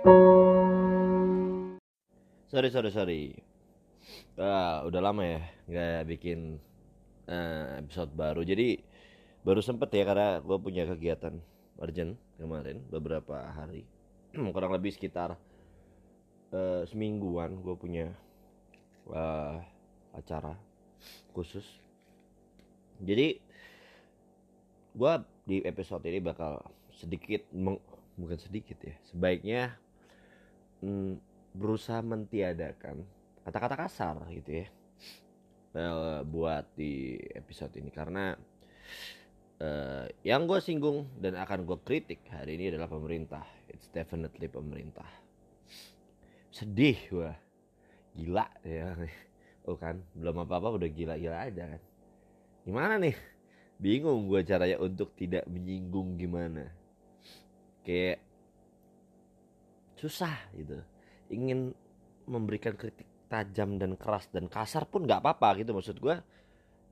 Sorry sorry sorry. Ah, udah lama ya nggak bikin eh, episode baru. Jadi baru sempet ya karena gue punya kegiatan urgent kemarin beberapa hari. Kurang lebih sekitar eh, semingguan gue punya eh, acara khusus. Jadi gue di episode ini bakal sedikit meng- bukan sedikit ya sebaiknya mm, berusaha mentiadakan kata-kata kasar gitu ya eh, buat di episode ini. Karena eh, yang gue singgung dan akan gue kritik hari ini adalah pemerintah. It's definitely pemerintah. Sedih gue gila ya. Oh kan belum apa-apa udah gila-gila aja kan. Gimana nih? Bingung gue caranya untuk tidak menyinggung gimana. Kayak susah gitu. Ingin memberikan kritik tajam dan keras dan kasar pun nggak apa-apa gitu maksud gue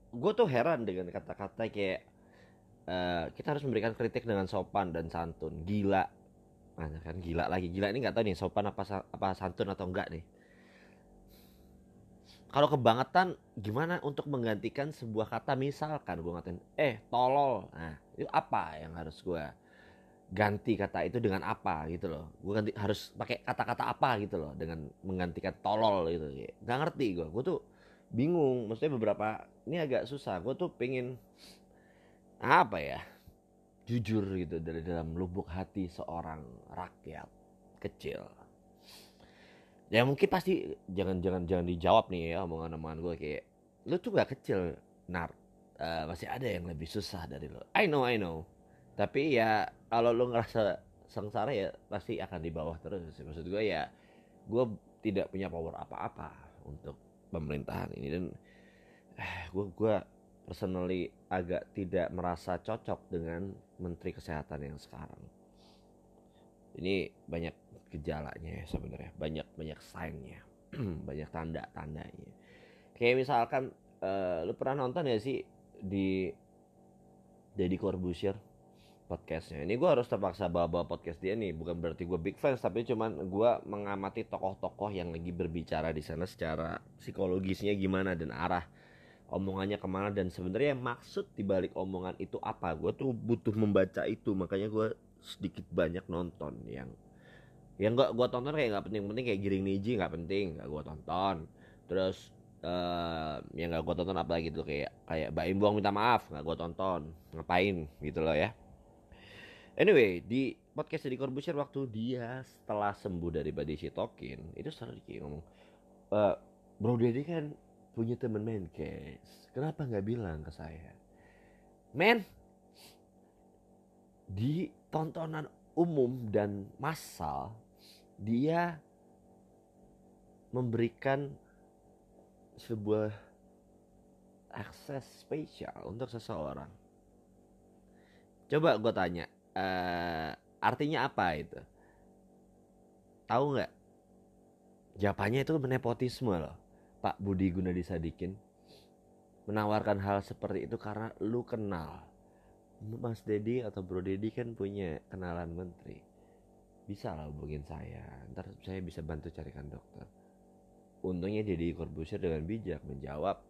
gue tuh heran dengan kata-kata kayak eh, kita harus memberikan kritik dengan sopan dan santun. Gila. Nah kan gila lagi. Gila ini nggak tahu nih sopan apa apa santun atau enggak nih. Kalau kebangetan gimana untuk menggantikan sebuah kata misalkan gue ngatain eh tolol. Nah itu apa yang harus gue ganti kata itu dengan apa gitu loh. Gue ganti harus pakai kata-kata apa gitu loh dengan menggantikan tolol gitu. Nggak ngerti gue gue tuh bingung. Maksudnya beberapa ini agak susah. Gue tuh pengen apa ya? Jujur gitu dari dalam lubuk hati seorang rakyat kecil. Ya mungkin pasti jangan jangan jangan dijawab nih ya omongan-omongan gue kayak lu tuh gak kecil nar. Eh, masih ada yang lebih susah dari lo I know I know tapi ya kalau lu ngerasa sengsara ya pasti akan di bawah terus maksud gue ya gue tidak punya power apa-apa untuk pemerintahan ini. Dan eh, gue gue personally agak tidak merasa cocok dengan menteri kesehatan yang sekarang. Ini banyak gejalanya ya sebenarnya. Banyak banyak signnya banyak tanda tandanya kayak misalkan eh, lu pernah nonton ya sih di Deddy Corbuzier podcastnya. Ini gue harus terpaksa bawa-bawa podcast dia nih. Bukan berarti gue big fans tapi cuman gue mengamati tokoh-tokoh yang lagi berbicara di sana secara psikologisnya gimana dan arah omongannya ke mana. Dan sebenarnya maksud dibalik omongan itu apa? Gue tuh butuh membaca itu. Makanya gue sedikit banyak nonton yang yang gak gue tonton kayak nggak penting-penting kayak giring niji nggak penting nggak gue tonton. Terus eh yang nggak gue tonton apa gitu kayak kayak Baim Buang minta maaf nggak gue tonton. Ngapain? Gitu loh ya anyway di podcast di Corbusier waktu dia setelah sembuh dari badai sitokin itu selalu kayak ngomong "Eh, bro Deddy kan punya temen menkes kenapa nggak bilang ke saya men di tontonan umum dan massal dia memberikan sebuah akses spesial untuk seseorang. Coba gue tanya, eh, artinya apa itu? Tahu nggak? Jawabannya itu nepotisme loh, Pak Budi Gunadi Sadikin menawarkan hal seperti itu karena lu kenal. Mas Dedi atau Bro Dedi kan punya kenalan menteri. Bisa lah hubungin saya ntar saya bisa bantu carikan dokter. Untungnya Deddy Corbuzier dengan bijak menjawab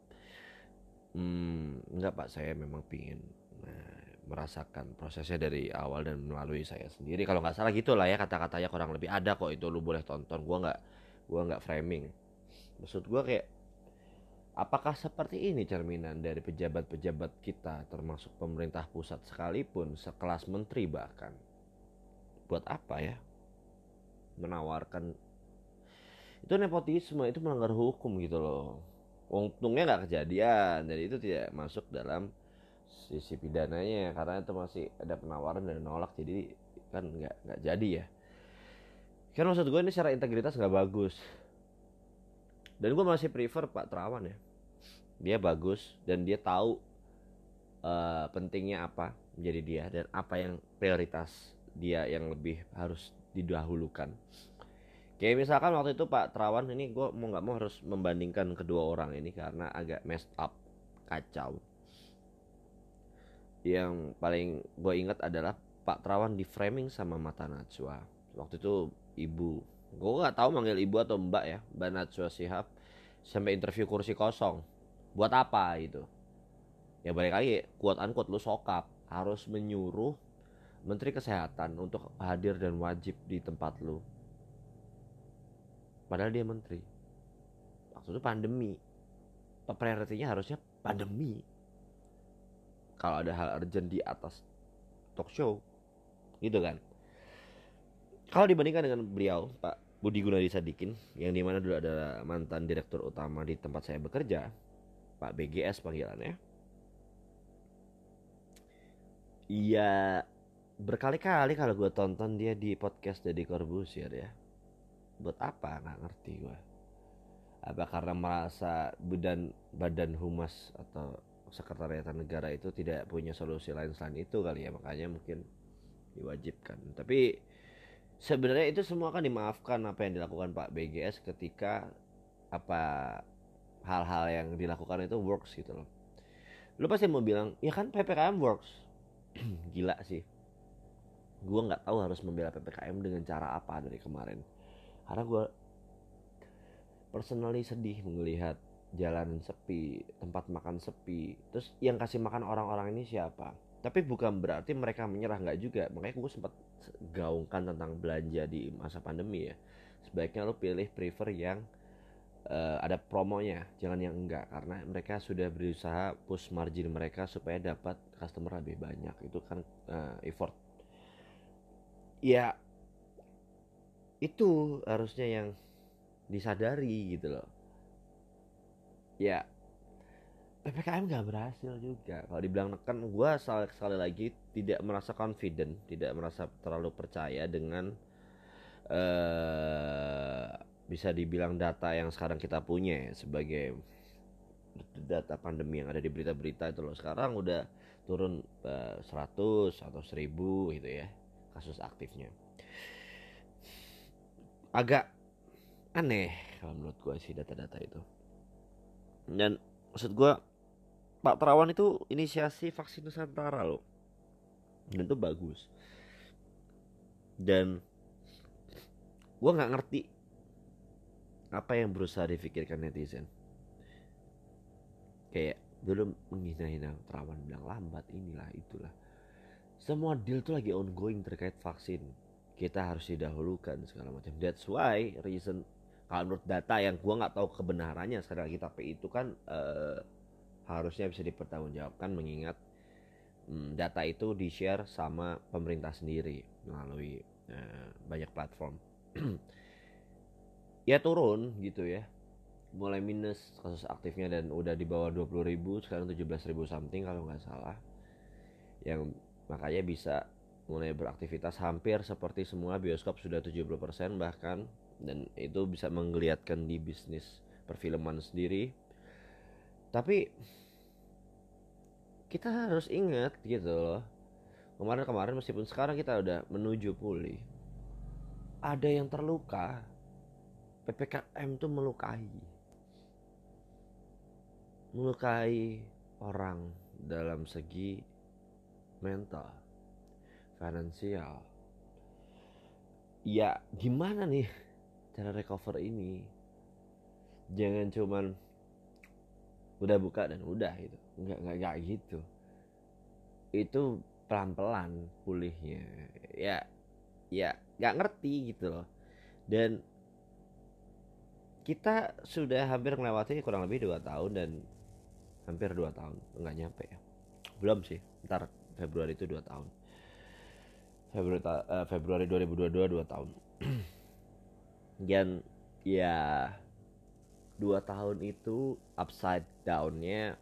hmm, enggak pak saya memang pingin. Nah, merasakan prosesnya dari awal dan melalui saya sendiri. Kalau nggak salah gitu lah ya kata-katanya kurang lebih ada kok itu lu boleh tonton. Gua nggak gua nggak framing. Maksud gua kayak apakah seperti ini cerminan dari pejabat-pejabat kita termasuk pemerintah pusat sekalipun sekelas menteri bahkan? Buat apa ya? Menawarkan itu nepotisme itu melanggar hukum gitu loh. Untungnya nggak kejadian jadi itu tidak masuk dalam sisi pidananya karena itu masih ada penawaran dan nolak jadi kan nggak nggak jadi ya. Kan maksud gue ini secara integritas nggak bagus. Dan gue masih prefer Pak Terawan ya. Dia bagus dan dia tahu eh, pentingnya apa menjadi dia dan apa yang prioritas dia yang lebih harus didahulukan. Kayak misalkan waktu itu Pak Terawan ini gue mau nggak mau harus membandingkan kedua orang ini karena agak messed up kacau yang paling gue ingat adalah Pak Terawan di framing sama Mata Najwa waktu itu ibu. Gue nggak tahu manggil ibu atau mbak ya mbak Najwa Shihab sampai interview kursi kosong. Buat apa itu? Ya balik lagi kuat unquote lu sokap. Harus menyuruh menteri kesehatan untuk hadir dan wajib di tempat lu. Padahal dia menteri. Waktu itu pandemi. Prioritinya harusnya pandemi kalau ada hal urgent di atas talk show gitu kan. Kalau dibandingkan dengan beliau Pak Budi Gunadi Sadikin yang di mana dulu adalah mantan direktur utama di tempat saya bekerja Pak BGS panggilannya. Iya berkali-kali kalau gue tonton dia di podcast jadi Corbusier ya. Buat apa? Nggak ngerti gue apa karena merasa badan badan humas atau sekretariat negara itu tidak punya solusi lain selain itu kali ya. Makanya mungkin diwajibkan. Tapi sebenarnya itu semua kan dimaafkan apa yang dilakukan Pak BGS ketika apa hal-hal yang dilakukan itu works gitu loh. Lu pasti mau bilang ya kan ppkm works. Gila sih. Gue nggak tahu harus membela ppkm dengan cara apa dari kemarin. Karena gue personally sedih melihat jalan sepi, tempat makan sepi. Terus yang kasih makan orang-orang ini siapa? Tapi bukan berarti mereka menyerah nggak juga. Makanya gue sempat gaungkan tentang belanja di masa pandemi ya. Sebaiknya lo pilih prefer yang uh, ada promonya, jangan yang enggak karena mereka sudah berusaha push margin mereka supaya dapat customer lebih banyak. Itu kan uh, effort. Ya itu harusnya yang disadari gitu loh ya. Ppkm nggak berhasil juga. Kalau dibilang kan gue sekali lagi tidak merasa confident tidak merasa terlalu percaya dengan uh, bisa dibilang data yang sekarang kita punya ya, sebagai data pandemi yang ada di berita-berita itu loh. Sekarang udah turun uh, 100 atau 1000 gitu ya kasus aktifnya. Agak aneh kalau menurut gue sih data-data itu dan maksud gue Pak Terawan itu inisiasi vaksin Nusantara loh. Dan itu bagus. Dan gue nggak ngerti apa yang berusaha difikirkan netizen. Kayak dulu menghina-hina Terawan bilang lambat inilah itulah. Semua deal tuh lagi ongoing terkait vaksin. Kita harus didahulukan segala macam. That's why reason kalau menurut data yang gua nggak tahu kebenarannya sekali lagi tapi itu kan uh, harusnya bisa dipertanggungjawabkan mengingat um, data itu di share sama pemerintah sendiri melalui uh, banyak platform. Ya turun gitu ya. Mulai minus kasus aktifnya dan udah di bawah 20 ribu sekarang 17 ribu something kalau nggak salah. Yang makanya bisa mulai beraktivitas hampir seperti semua bioskop sudah 70% bahkan dan itu bisa menggeliatkan di bisnis perfilman sendiri. Tapi kita harus ingat gitu loh. Kemarin-kemarin meskipun sekarang kita udah menuju pulih ada yang terluka PPKM tuh melukai. Melukai orang dalam segi mental finansial. Ya gimana nih cara recover ini. Jangan cuman udah buka dan udah gitu. Nggak nggak nggak gitu. Itu pelan pelan pulihnya. Ya ya nggak ngerti gitu loh. Dan kita sudah hampir melewati kurang lebih dua tahun dan hampir dua tahun. Nggak nyampe ya. Belum sih. Ntar Februari itu dua tahun. Februari uh, Februari 2022 dua tahun dan ya dua tahun itu upside downnya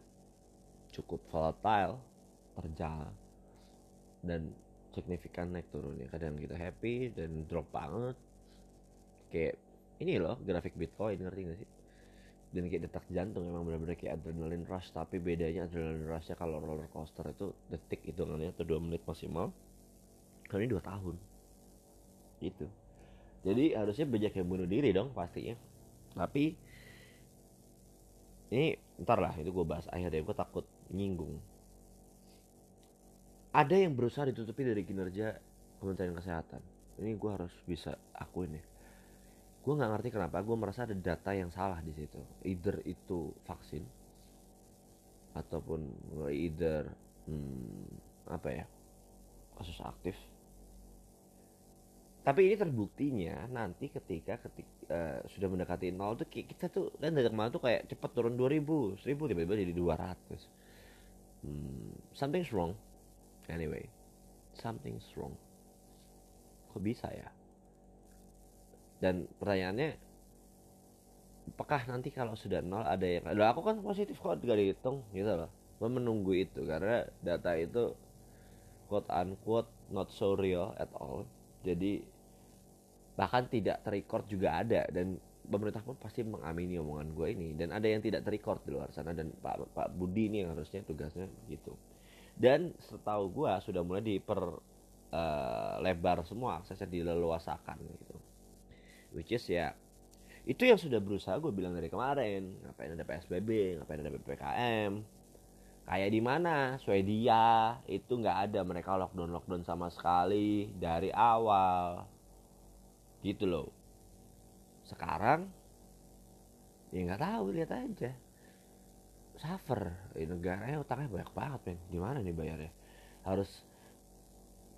cukup volatile terjal. Dan signifikan naik turunnya. Kadang kita happy dan drop banget. Kayak ini loh grafik bitcoin ngerti gak sih? Dan kayak detak jantung emang benar-benar kayak adrenaline rush. Tapi bedanya adrenaline rushnya kalau roller coaster itu detik hitungannya atau dua menit maksimal kalau ini dua tahun. Itu jadi harusnya banyak yang bunuh diri dong pastinya. Tapi ini ntar lah itu gue bahas akhir deh gue takut nyinggung. Ada yang berusaha ditutupi dari kinerja Kementerian Kesehatan. Ini gue harus bisa akuin ya. Gue nggak ngerti kenapa gue merasa ada data yang salah di situ. Either itu vaksin ataupun either hmm, apa ya kasus aktif tapi ini terbuktinya nanti ketika ketika uh, sudah mendekati nol tuh kita tuh kan dari kemarin tuh kayak cepat turun 2000 1000 tiba-tiba jadi 200 hmm, something's wrong. Anyway something's wrong. Kok bisa ya? Dan pertanyaannya apakah nanti kalau sudah nol ada yang Loh, aku kan positif kok gak dihitung gitu loh. Gue menunggu itu karena data itu quote unquote not so real at all. Jadi bahkan tidak terrecord juga ada dan pemerintah pun pasti mengamini omongan gue ini. Dan ada yang tidak terrecord di luar sana dan Pak Pak Budi ini yang harusnya tugasnya gitu. Dan setahu gue sudah mulai diper uh, lebar semua aksesnya dileluasakan gitu. Which is ya itu yang sudah berusaha gue bilang dari kemarin. Ngapain ada PSBB ngapain ada PPKM kayak di mana? Swedia. Itu nggak ada. Mereka lockdown lockdown sama sekali dari awal gitu loh. Sekarang ya nggak tahu lihat aja. Suffer. Eh, negaranya utangnya banyak banget men. Gimana nih bayarnya? Harus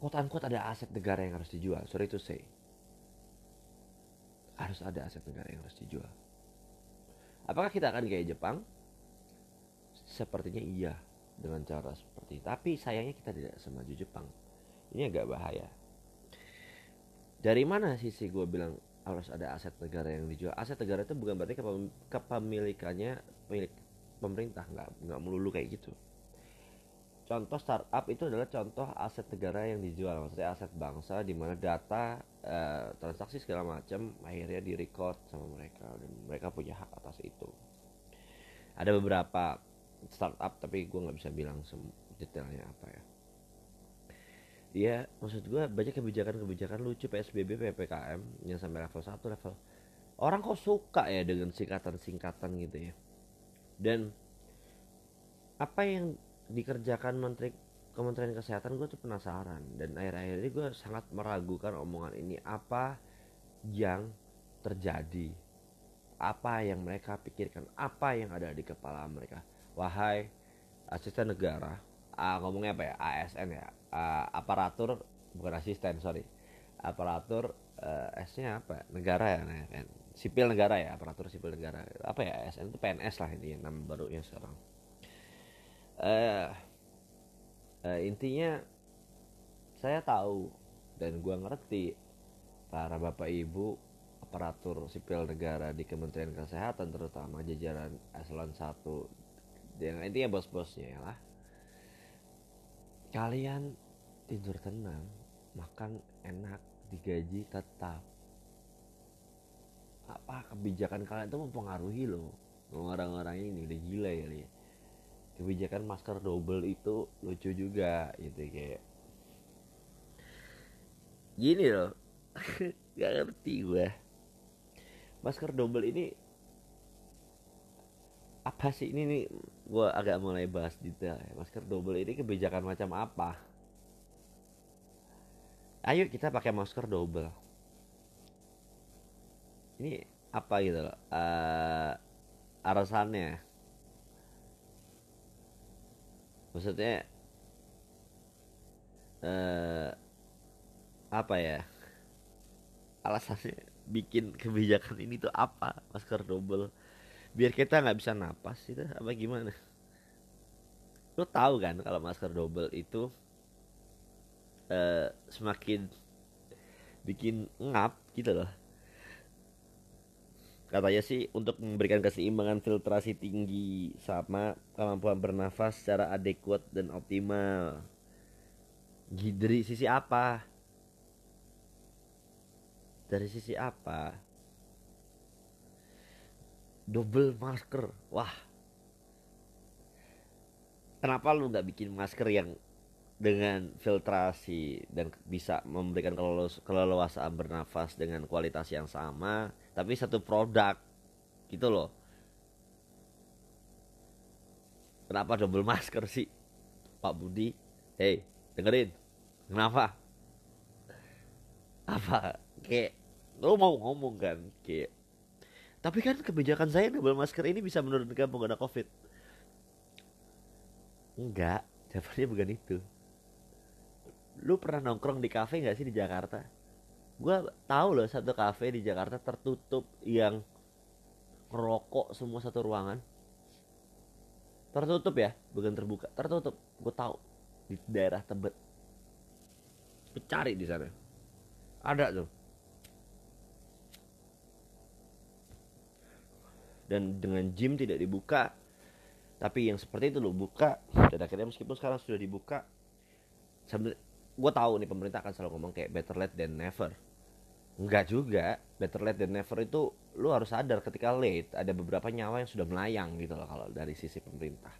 quote unquote ada aset negara yang harus dijual. Sorry to say. Harus ada aset negara yang harus dijual. Apakah kita akan kayak Jepang? Sepertinya iya dengan cara seperti tapi sayangnya kita tidak semaju Jepang. Ini agak bahaya dari mana sisi gue bilang harus ada aset negara yang dijual? Aset negara itu bukan berarti kepemilikannya milik pemerintah nggak nggak melulu kayak gitu. Contoh startup itu adalah contoh aset negara yang dijual maksudnya aset bangsa di mana data uh, transaksi segala macam akhirnya direcord sama mereka dan mereka punya hak atas itu. Ada beberapa startup tapi gue nggak bisa bilang detailnya apa ya Iya, maksud gue banyak kebijakan-kebijakan lucu PSBB, PPKM yang sampai level 1, level orang kok suka ya dengan singkatan-singkatan gitu ya. Dan apa yang dikerjakan Menteri Kementerian Kesehatan gue tuh penasaran. Dan akhir-akhir ini gue sangat meragukan omongan ini. Apa yang terjadi? Apa yang mereka pikirkan? Apa yang ada di kepala mereka? Wahai asisten negara ah, ngomongnya apa ya? ASN ya. Uh, aparatur bukan asisten sorry. Aparatur uh, S-nya apa negara ya nah, kan. Sipil negara ya aparatur sipil negara. Apa ya? ASN itu PNS lah ini nama barunya sekarang. Uh, uh, intinya saya tahu dan gua ngerti para bapak ibu aparatur sipil negara di Kementerian Kesehatan terutama jajaran eselon 1 yang intinya bos-bosnya ya lah kalian tidur tenang makan enak digaji tetap. Apa kebijakan kalian itu mempengaruhi loh orang-orang ini udah gila ya. Li. kebijakan masker double itu lucu juga gitu kayak. Gini loh gak ngerti gue masker double ini apa sih ini nih gue agak mulai bahas detail ya. masker double ini kebijakan macam apa? Ayo kita pakai masker double. Ini apa gitu loh uh, alasannya? Maksudnya uh, apa ya? Alasannya bikin kebijakan ini tuh apa? Masker double biar kita nggak bisa napas itu apa gimana? Lo tahu kan kalau masker double itu uh, semakin bikin ngap gitu loh. Katanya sih untuk memberikan keseimbangan filtrasi tinggi sama kemampuan bernafas secara adekuat dan optimal. Dari sisi apa? Dari sisi apa double masker. Wah. Kenapa lu nggak bikin masker yang dengan filtrasi dan bisa memberikan keleluasaan bernafas dengan kualitas yang sama tapi satu produk? Gitu loh. Kenapa double masker sih? Pak Budi hei dengerin. Kenapa? Apa? Kayak lo mau ngomong kan kayak tapi kan kebijakan saya double masker ini bisa menurunkan pengguna covid. Enggak jawabannya bukan itu. Lu pernah nongkrong di kafe nggak sih di Jakarta? Gue tahu loh satu kafe di Jakarta tertutup yang rokok semua satu ruangan. Tertutup ya bukan terbuka tertutup. Gue tahu di daerah Tebet. Cari di sana. Ada tuh dan dengan gym tidak dibuka. Tapi yang seperti itu lo buka. Dan akhirnya meskipun sekarang sudah dibuka gue tahu nih pemerintah akan selalu ngomong kayak better late than never. Enggak juga better late than never itu lu harus sadar ketika late ada beberapa nyawa yang sudah melayang gitu loh kalau dari sisi pemerintah.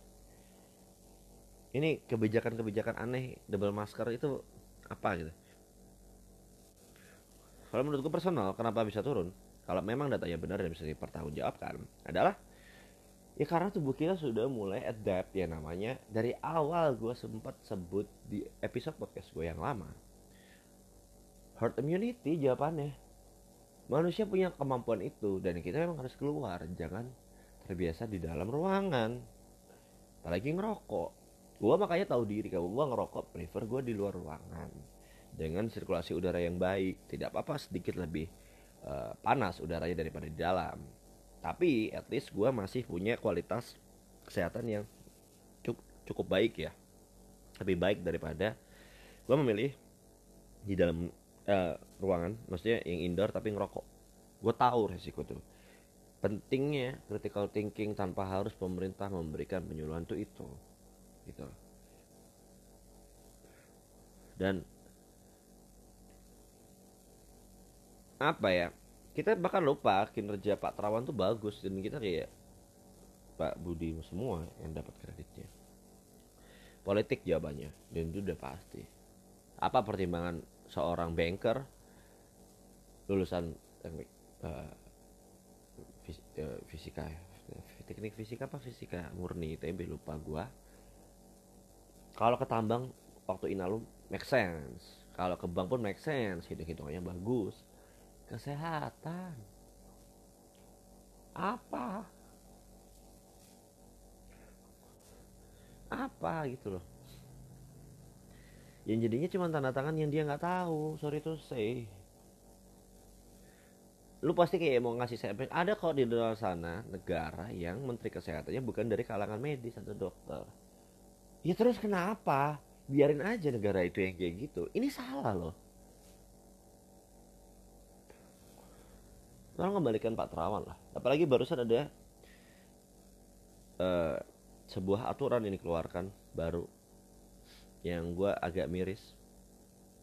Ini kebijakan-kebijakan aneh double masker itu apa gitu? Kalau menurut gue personal kenapa bisa turun kalau memang datanya benar dan bisa dipertanggungjawabkan adalah ya karena tubuh kita sudah mulai adapt ya namanya dari awal gue sempat sebut di episode podcast gue yang lama. Herd immunity jawabannya. Manusia punya kemampuan itu dan kita memang harus keluar jangan terbiasa di dalam ruangan. Apalagi ngerokok. Gua makanya tahu diri kalau gua ngerokok prefer gua di luar ruangan. Dengan sirkulasi udara yang baik tidak apa-apa sedikit lebih uh, panas udaranya daripada di dalam. Tapi at least gua masih punya kualitas kesehatan yang cukup cukup baik ya. Lebih baik daripada gua memilih di dalam uh, ruangan maksudnya yang indoor tapi ngerokok. Gue tahu resiko tuh pentingnya critical thinking tanpa harus pemerintah memberikan penyuluhan tuh itu gitu dan apa ya kita bahkan lupa kinerja Pak Terawan tuh bagus dan kita kayak Pak Budi semua yang dapat kreditnya. Politik jawabannya dan itu udah pasti. Apa pertimbangan seorang banker lulusan teknik uh, fisika teknik fisika apa fisika murni TB lupa gua. Kalau ke tambang waktu inalum make sense. Kalau ke bank pun make sense hitung hitungannya bagus kesehatan. Apa? Apa gitu loh. Yang jadinya cuma tanda tangan yang dia nggak tahu. Sorry to say. Lu pasti kayak mau ngasih saya ada kok di luar sana negara yang menteri kesehatannya bukan dari kalangan medis atau dokter. Ya terus kenapa? Biarin aja negara itu yang kayak gitu. Ini salah loh Tolong kembalikan Pak Terawan lah. Apalagi barusan ada uh, sebuah aturan ini keluarkan baru yang gue agak miris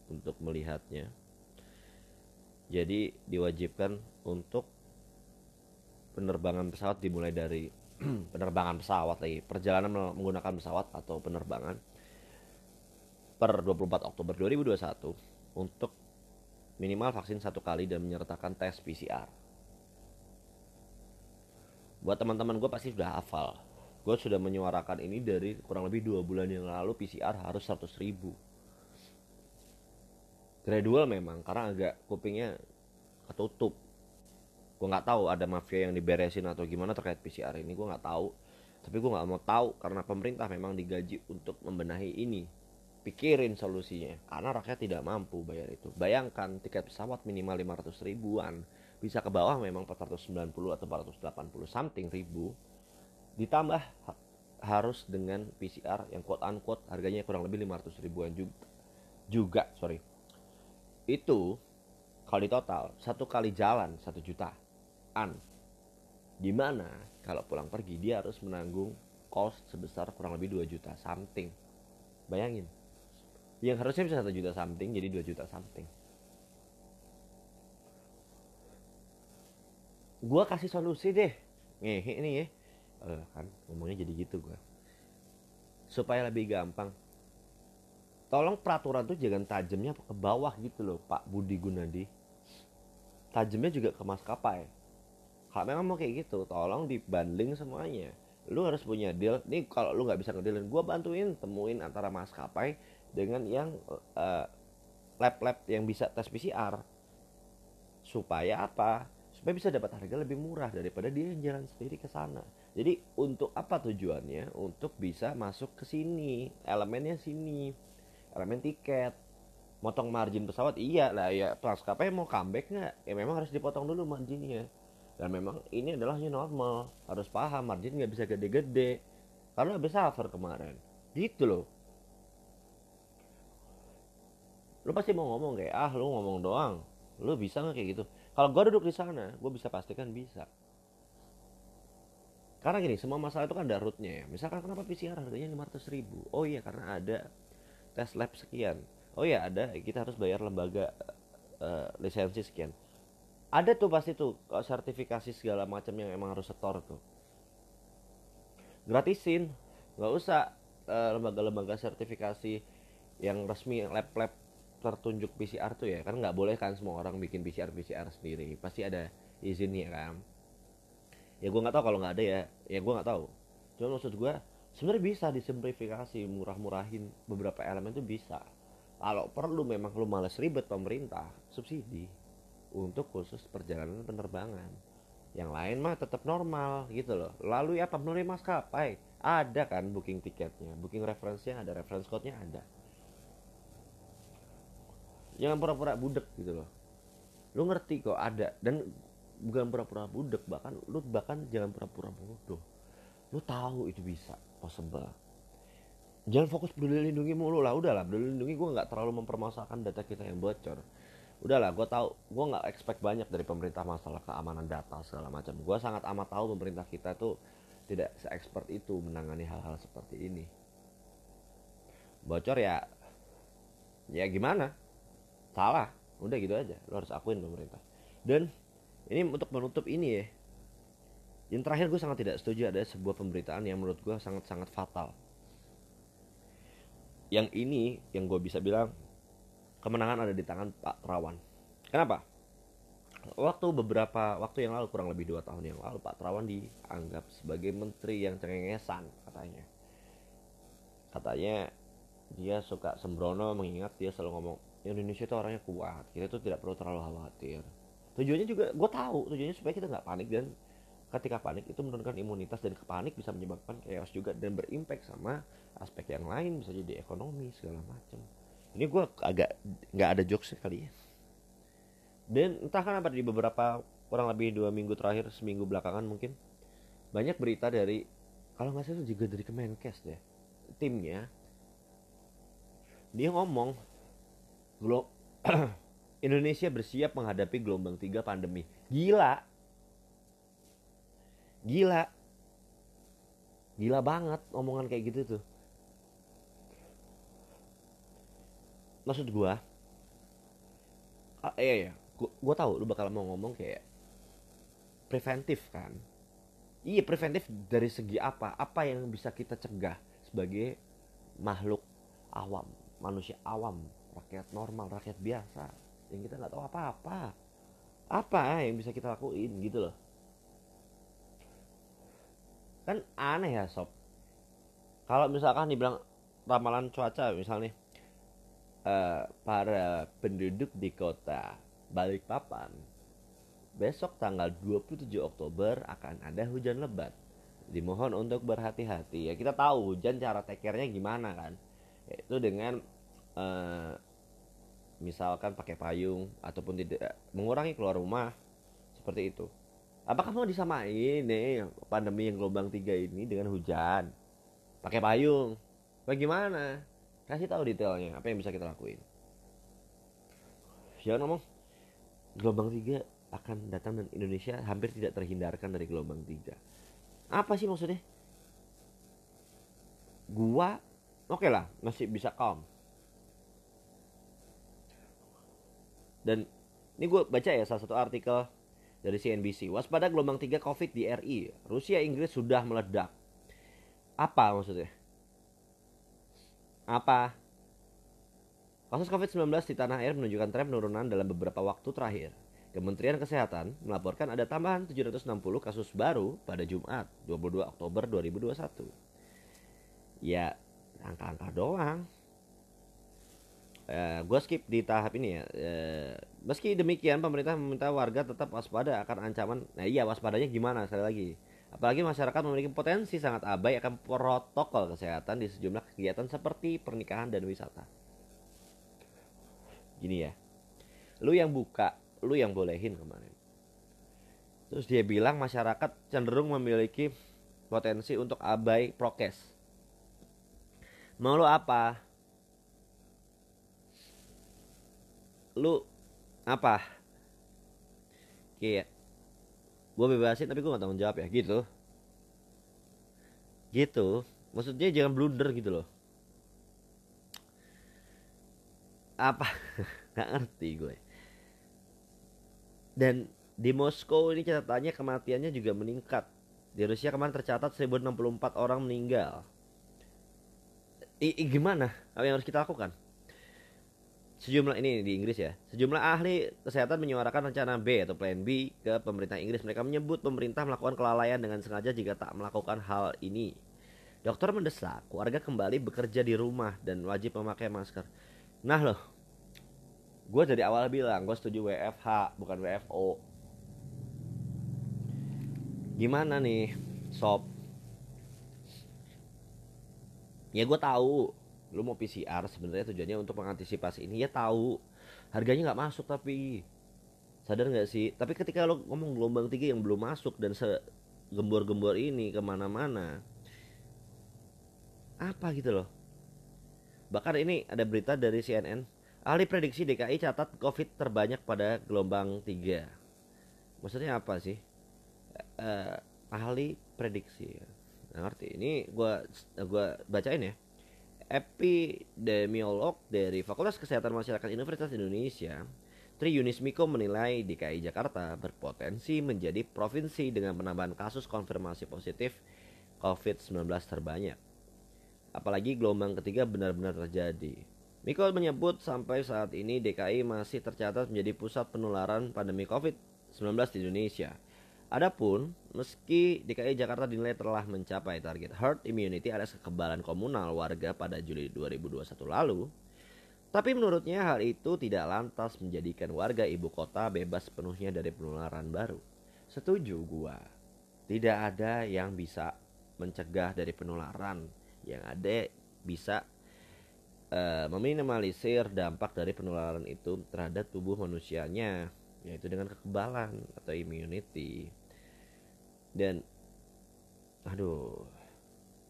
untuk melihatnya. Jadi diwajibkan untuk penerbangan pesawat dimulai dari penerbangan pesawat lagi. Perjalanan menggunakan pesawat atau penerbangan per 24 Oktober 2021 untuk minimal vaksin satu kali dan menyertakan tes PCR buat teman-teman gue pasti sudah hafal. Gue sudah menyuarakan ini dari kurang lebih dua bulan yang lalu PCR harus 100 ribu. Gradual memang karena agak kupingnya ketutup. Gue nggak tahu ada mafia yang diberesin atau gimana terkait PCR ini gue nggak tahu. Tapi gue nggak mau tahu karena pemerintah memang digaji untuk membenahi ini. Pikirin solusinya karena rakyat tidak mampu bayar itu. Bayangkan tiket pesawat minimal 500 ribuan bisa ke bawah memang 490 atau 480 something ribu ditambah harus dengan PCR yang quote unquote harganya kurang lebih 500 ribuan juga juga sorry. Itu kalau di total satu kali jalan satu juta an di mana kalau pulang pergi dia harus menanggung cost sebesar kurang lebih 2 juta something. Bayangin. Yang harusnya bisa satu juta something jadi 2 juta something gua kasih solusi deh. Ngehe ini ya. Uh, kan ngomongnya jadi gitu gue supaya lebih gampang. Tolong peraturan tuh jangan tajamnya ke bawah gitu loh Pak Budi Gunadi. Tajamnya juga ke maskapai. Kalau memang mau kayak gitu tolong dibanding semuanya. Lu harus punya deal. Nih kalau lu nggak bisa ngedealin gue bantuin temuin antara maskapai dengan yang uh, lab-lab yang bisa tes PCR supaya apa supaya bisa dapat harga lebih murah daripada dia yang jalan sendiri ke sana. Jadi untuk apa tujuannya? Untuk bisa masuk ke sini. Elemennya sini. Elemen tiket. Motong margin pesawat? Iya lah ya. Maskapai mau comeback nggak? Ya memang harus dipotong dulu marginnya. Dan memang ini adalah new normal. Harus paham margin nggak bisa gede-gede. Karena habis suffer kemarin. Gitu loh. Lu pasti mau ngomong kayak ah lu ngomong doang. Lu bisa nggak kayak gitu kalau gue duduk di sana gue bisa pastikan bisa. Karena gini semua masalah itu kan ada rootnya ya. Misalkan kenapa PCR harganya 500 ribu? Oh iya karena ada tes lab sekian. Oh ya ada kita harus bayar lembaga uh, lisensi sekian. Ada tuh pasti tuh sertifikasi segala macam yang emang harus setor tuh. Gratisin nggak usah uh, lembaga-lembaga sertifikasi yang resmi lab-lab tertunjuk PCR tuh ya kan nggak boleh kan semua orang bikin PCR PCR sendiri. Pasti ada izinnya kan. Ya gue nggak tahu kalau nggak ada ya. Ya gue nggak tahu. Cuma maksud gue sebenarnya bisa disimplifikasi murah-murahin beberapa elemen itu bisa. Kalau perlu memang lu males ribet pemerintah subsidi untuk khusus perjalanan penerbangan. Yang lain mah tetap normal gitu loh. Lalu apa? Melalui maskapai? Ada kan booking tiketnya. Booking referensinya ada reference code-nya ada jangan pura-pura budek gitu loh. Lu ngerti kok ada dan bukan pura-pura budek bahkan lu bahkan jangan pura-pura bodoh. Lu tahu itu bisa possible. Jangan fokus peduli lindungi mulu lah udahlah peduli lindungi gue nggak terlalu mempermasalahkan data kita yang bocor. Udahlah gue tahu gue nggak expect banyak dari pemerintah masalah keamanan data segala macam. Gue sangat amat tahu pemerintah kita tuh tidak se-expert itu menangani hal-hal seperti ini. Bocor ya ya gimana salah udah gitu aja lo harus akuin pemerintah dan ini untuk menutup ini ya yang terakhir gue sangat tidak setuju ada sebuah pemberitaan yang menurut gue sangat-sangat fatal yang ini yang gue bisa bilang kemenangan ada di tangan Pak Terawan. Kenapa? Waktu beberapa waktu yang lalu kurang lebih dua tahun yang lalu Pak Terawan dianggap sebagai menteri yang cengengesan katanya. Katanya dia suka sembrono mengingat dia selalu ngomong Indonesia itu orangnya kuat kita itu tidak perlu terlalu khawatir. Tujuannya juga gue tahu tujuannya supaya kita nggak panik dan ketika panik itu menurunkan imunitas dan kepanik bisa menyebabkan chaos juga dan berimpact sama aspek yang lain bisa jadi ekonomi segala macam. Ini gue agak nggak ada jokes kali ya. Dan entah kenapa di beberapa kurang lebih dua minggu terakhir seminggu belakangan mungkin banyak berita dari kalau nggak salah juga dari Kemenkes deh timnya. Dia ngomong Glo Indonesia bersiap menghadapi gelombang tiga pandemi. Gila. Gila. Gila banget omongan kayak gitu tuh. Maksud gua ah, iya ya gua, gua tahu lu bakal mau ngomong kayak preventif kan? Iya preventif dari segi apa? Apa yang bisa kita cegah sebagai makhluk awam manusia awam rakyat normal rakyat biasa. Yang kita nggak tahu apa-apa. Apa yang bisa kita lakuin gitu loh. Kan aneh ya sob. Kalau misalkan dibilang ramalan cuaca misalnya uh, para penduduk di kota Balikpapan besok tanggal 27 Oktober akan ada hujan lebat. Dimohon untuk berhati-hati. Ya kita tahu hujan cara tekernya gimana kan. Itu dengan uh, misalkan pakai payung ataupun tidak mengurangi keluar rumah seperti itu Apakah mau disamain nih pandemi yang gelombang tiga ini dengan hujan? Pakai payung? Bagaimana? Kasih tahu detailnya, apa yang bisa kita lakuin. Jangan ngomong gelombang tiga akan datang dan Indonesia hampir tidak terhindarkan dari gelombang tiga. Apa sih maksudnya? Gua oke okay lah masih bisa calm. Dan ini gue baca ya salah satu artikel dari CNBC. Waspada gelombang 3 COVID di RI. Rusia Inggris sudah meledak. Apa maksudnya? Apa? Kasus COVID-19 di tanah air menunjukkan tren penurunan dalam beberapa waktu terakhir. Kementerian Kesehatan melaporkan ada tambahan 760 kasus baru pada Jumat 22 Oktober 2021. Ya, angka-angka doang. Eh, gue skip di tahap ini ya. Uh, Meski demikian, pemerintah meminta warga tetap waspada akan ancaman. Nah iya, waspadanya gimana sekali lagi? Apalagi masyarakat memiliki potensi sangat abai akan protokol kesehatan di sejumlah kegiatan seperti pernikahan dan wisata. Gini ya, lu yang buka, lu yang bolehin kemarin. Terus dia bilang masyarakat cenderung memiliki potensi untuk abai prokes. Mau lu apa? Lu apa? Kayak gue bebasin tapi gue gak tanggung jawab ya gitu. Gitu. Maksudnya jangan blunder gitu loh. Apa? Nggak ngerti gue dan di Moskow ini catatannya kematiannya juga meningkat. Di Rusia kemarin tercatat 1064 orang meninggal. I, I gimana? Apa yang harus kita lakukan sejumlah ini di Inggris ya. Sejumlah ahli kesehatan menyuarakan rencana B atau plan B ke pemerintah Inggris. Mereka menyebut pemerintah melakukan kelalaian dengan sengaja jika tak melakukan hal ini. Dokter mendesak warga kembali bekerja di rumah dan wajib memakai masker. Nah loh. Gue dari awal bilang gue setuju WFH bukan WFO gimana nih sob? Ya gue tahu lu mau PCR sebenarnya tujuannya untuk mengantisipasi ini. Ya tahu harganya nggak masuk tapi sadar nggak sih? Tapi ketika lo ngomong gelombang tiga yang belum masuk dan segembor-gembor ini ke mana-mana apa gitu loh? Bahkan ini ada berita dari CNN ahli prediksi DKI catat COVID terbanyak pada gelombang tiga. Maksudnya apa sih? Uh, ahli prediksi. Nggak ngerti. Ini gua gua bacain ya epidemiolog dari Fakultas Kesehatan Masyarakat Universitas Indonesia, Tri Yunis Miko menilai DKI Jakarta berpotensi menjadi provinsi dengan penambahan kasus konfirmasi positif COVID-19 terbanyak. Apalagi gelombang ketiga benar-benar terjadi. Miko menyebut sampai saat ini DKI masih tercatat menjadi pusat penularan pandemi COVID-19 di Indonesia – Adapun, meski DKI Jakarta dinilai telah mencapai target herd immunity alias kekebalan komunal warga pada Juli 2021 lalu, tapi menurutnya hal itu tidak lantas menjadikan warga ibu kota bebas sepenuhnya dari penularan baru. Setuju gua. Tidak ada yang bisa mencegah dari penularan. Yang ada bisa uh, meminimalisir dampak dari penularan itu terhadap tubuh manusianya yaitu dengan kekebalan atau immunity dan aduh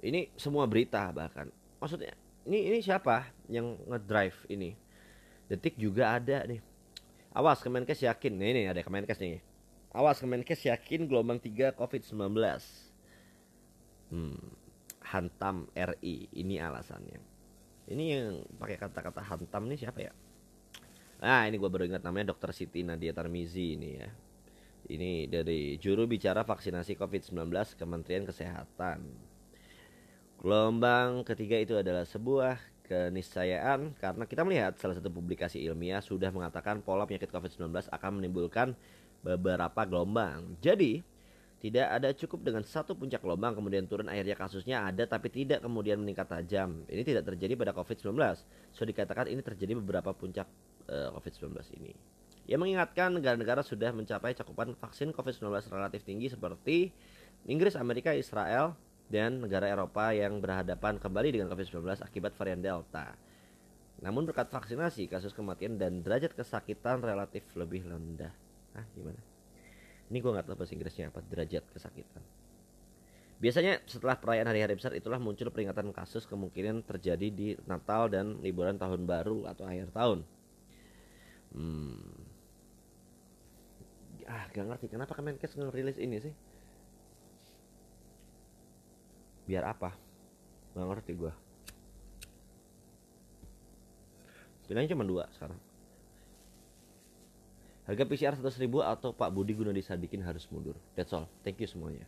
ini semua berita bahkan. Maksudnya ini ini siapa yang ngedrive ini? Detik juga ada nih. Awas Kemenkes yakin. Nih ini ada Kemenkes nih. Awas Kemenkes yakin gelombang 3 COVID-19 hmm, hantam RI ini alasannya. Ini yang pakai kata-kata hantam nih siapa ya? Nah ini gue baru ingat namanya Dokter Siti Nadia Tarmizi ini ya Ini dari juru bicara vaksinasi COVID-19 Kementerian Kesehatan Gelombang ketiga itu adalah sebuah keniscayaan Karena kita melihat salah satu publikasi ilmiah sudah mengatakan pola penyakit COVID-19 akan menimbulkan beberapa gelombang Jadi tidak ada cukup dengan satu puncak gelombang kemudian turun akhirnya kasusnya ada tapi tidak kemudian meningkat tajam. Ini tidak terjadi pada COVID-19. So dikatakan ini terjadi beberapa puncak uh, COVID-19 ini. Ia mengingatkan negara-negara sudah mencapai cakupan vaksin COVID-19 relatif tinggi seperti Inggris, Amerika, Israel, dan negara Eropa yang berhadapan kembali dengan COVID-19 akibat varian Delta. Namun berkat vaksinasi, kasus kematian dan derajat kesakitan relatif lebih rendah. Ah, gimana? Ini gue nggak tahu bahasa Inggrisnya apa, derajat kesakitan. Biasanya setelah perayaan hari-hari besar itulah muncul peringatan kasus kemungkinan terjadi di Natal dan liburan tahun baru atau akhir tahun. Hmm. Ah, gak ngerti kenapa Kemenkes ngerilis ini sih. Biar apa? Gak ngerti gue. Pilihannya cuma dua sekarang. Harga PCR 100 ribu atau Pak Budi Gunadi Sadikin harus mundur. That's all. Thank you semuanya.